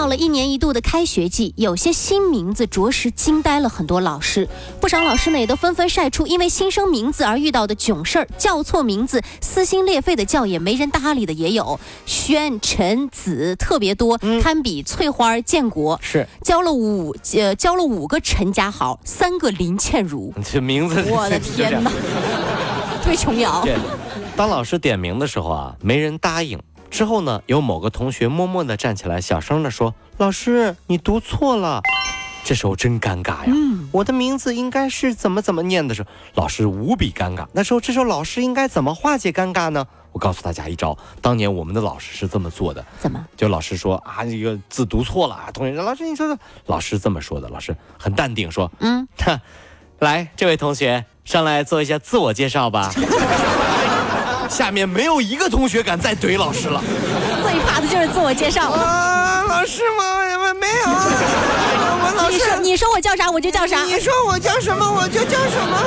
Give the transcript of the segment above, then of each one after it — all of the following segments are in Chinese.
又到了一年一度的开学季，有些新名字着实惊呆了很多老师。不少老师呢也都纷纷晒出因为新生名字而遇到的囧事儿，叫错名字撕心裂肺的叫也没人搭理的也有。宣、陈、子特别多，堪比翠花、建国。是教了五呃教了五个陈家豪，三个林倩如。这名字，我的天哪，特别琼瑶。对，当老师点名的时候啊，没人答应。之后呢，有某个同学默默地站起来，小声地说：“老师，你读错了。”这时候真尴尬呀！我的名字应该是怎么怎么念的时候，老师无比尴尬。那时候，这时候老师应该怎么化解尴尬呢？我告诉大家一招，当年我们的老师是这么做的。怎么？就老师说啊，这个字读错了啊，同学说，老师你说说，老师这么说的。老师很淡定说：“嗯，来，这位同学上来做一下自我介绍吧。”下面没有一个同学敢再怼老师了，最怕的就是自我介绍。啊，老师吗？我没有。我老师，你说你说我叫啥我就叫啥。你说我叫什么我就叫什么。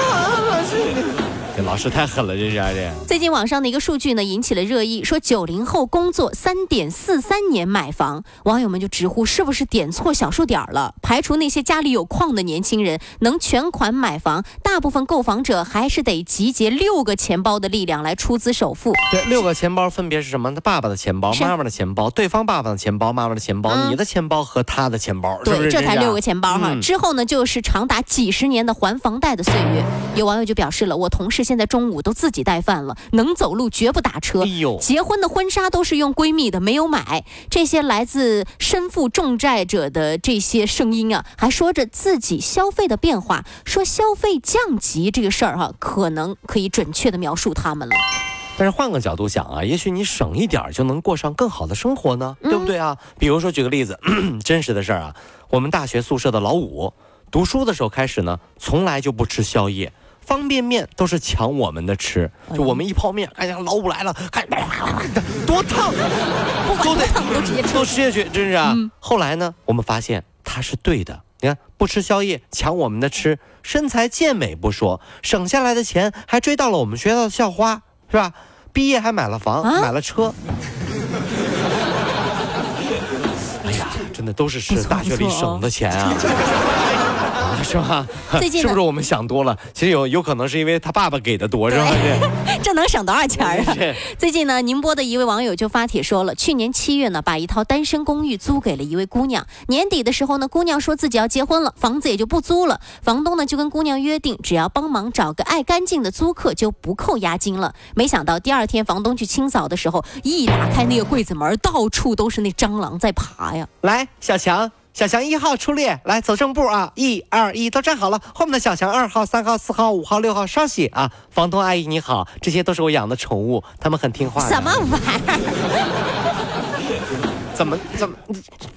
老师。这老师太狠了，这是这。最近网上的一个数据呢，引起了热议，说九零后工作三点四三年买房，网友们就直呼是不是点错小数点了？排除那些家里有矿的年轻人能全款买房，大部分购房者还是得集结六个钱包的力量来出资首付。对，六个钱包分别是什么？他爸爸的钱包、妈妈的钱包、对方爸爸的钱包、妈妈的钱包、你的钱包和他的钱包，对，这才六个钱包哈。之后呢，就是长达几十年的还房贷的岁月。有网友就表示了，我同事。现在中午都自己带饭了，能走路绝不打车。哎呦，结婚的婚纱都是用闺蜜的，没有买。这些来自身负重债者的这些声音啊，还说着自己消费的变化，说消费降级这个事儿哈，可能可以准确的描述他们了。但是换个角度想啊，也许你省一点就能过上更好的生活呢，对不对啊？比如说举个例子，真实的事儿啊，我们大学宿舍的老五，读书的时候开始呢，从来就不吃宵夜。方便面都是抢我们的吃，就我们一泡面，哎呀，老五来了，还 多烫，都得都直接都吃下去，真是啊。后来呢，我们发现他是对的，你看不吃宵夜，抢我们的吃，身材健美不说，省下来的钱还追到了我们学校的校花，是吧？毕业还买了房，买了车。哎呀，真的都是是大学里省的钱啊。是吧？最近是不是我们想多了？其实有有可能是因为他爸爸给的多，是吧？这能省多少钱啊？最近呢，宁波的一位网友就发帖说了，去年七月呢，把一套单身公寓租给了一位姑娘。年底的时候呢，姑娘说自己要结婚了，房子也就不租了。房东呢就跟姑娘约定，只要帮忙找个爱干净的租客，就不扣押金了。没想到第二天房东去清扫的时候，一打开那个柜子门，到处都是那蟑螂在爬呀！来，小强。小强一号出列，来走正步啊！一、二、一，都站好了。后面的小强二号、三号、四号、五号、六号稍息啊！房东阿姨你好，这些都是我养的宠物，它们很听话。什么玩意儿？怎么怎么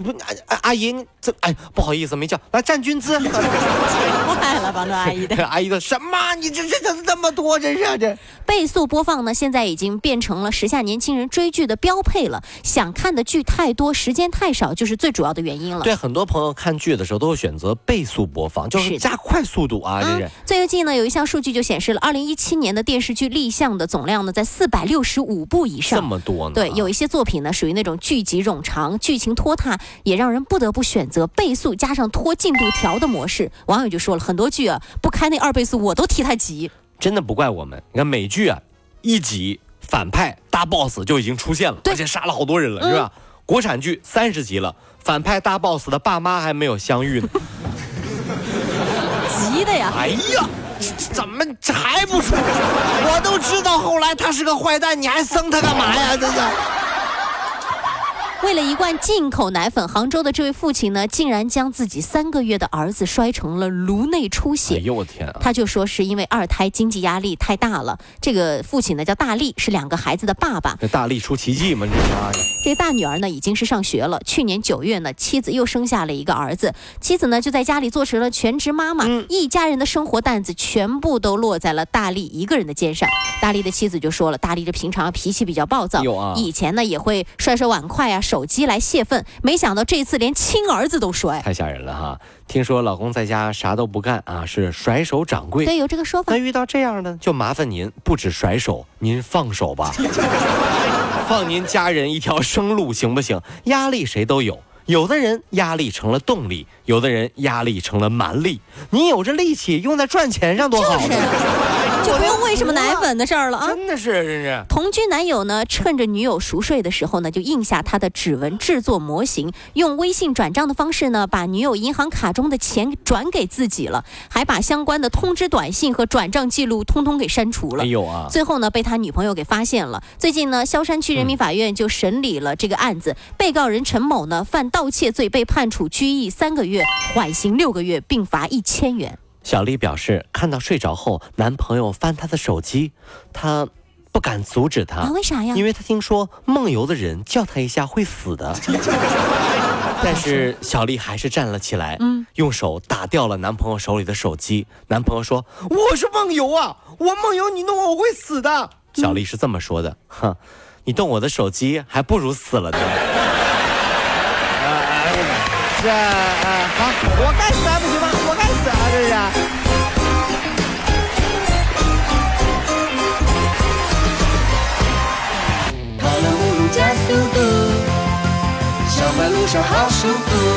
不阿阿姨这哎不好意思没叫来站军姿，坏了房东阿姨的。阿姨的什么你这这这这么多真是这。倍速播放呢现在已经变成了时下年轻人追剧的标配了想看的剧太多时间太少就是最主要的原因了。对很多朋友看剧的时候都会选择倍速播放就是加快速度啊这是。最近呢有一项数据就显示了二零一七年的电视剧立项的总量呢在四百六十五部以上。这么多呢。对有一些作品呢属于那种剧集冗。长剧情拖沓，也让人不得不选择倍速加上拖进度条的模式。网友就说了很多剧啊，不开那二倍速我都替他急。真的不怪我们，你看美剧啊，一集反派大 boss 就已经出现了，而且杀了好多人了，是吧？国产剧三十集了，反派大 boss 的爸妈还没有相遇呢，急的呀！哎呀，怎么还不出？我都知道后来他是个坏蛋，你还生他干嘛呀？这是。为了一罐进口奶粉，杭州的这位父亲呢，竟然将自己三个月的儿子摔成了颅内出血。哎呦我天啊！他就说是因为二胎经济压力太大了。这个父亲呢叫大力，是两个孩子的爸爸。这大力出奇迹吗？这是。这个大女儿呢已经是上学了。去年九月呢，妻子又生下了一个儿子，妻子呢就在家里做成了全职妈妈，一家人的生活担子全部都落在了大力一个人的肩上。大力的妻子就说了，大力这平常脾气比较暴躁，以前呢也会摔摔碗筷啊。手机来泄愤，没想到这次连亲儿子都摔，太吓人了哈！听说老公在家啥都不干啊，是甩手掌柜。对，有这个说法。那遇到这样的，就麻烦您不止甩手，您放手吧，放您家人一条生路行不行？压力谁都有，有的人压力成了动力，有的人压力成了蛮力。你有这力气用在赚钱上多好。就不用为什么奶粉的事儿了啊！真的是，真是。同居男友呢，趁着女友熟睡的时候呢，就印下他的指纹制作模型，用微信转账的方式呢，把女友银行卡中的钱转给自己了，还把相关的通知短信和转账记录通通给删除了。哎呦啊！最后呢，被他女朋友给发现了。最近呢，萧山区人民法院就审理了这个案子，被告人陈某呢，犯盗窃罪，被判处拘役三个月，缓刑六个月，并罚一千元。小丽表示，看到睡着后男朋友翻她的手机，她不敢阻止他。为啥呀？因为她听说梦游的人叫她一下会死的。但是小丽还是站了起来，嗯，用手打掉了男朋友手里的手机。男朋友说：“我是梦游啊，我梦游，你弄我我会死的。”小丽是这么说的：“哼，你动我的手机，还不如死了呢。”这啊，好，我该死还不行吗？好舒服。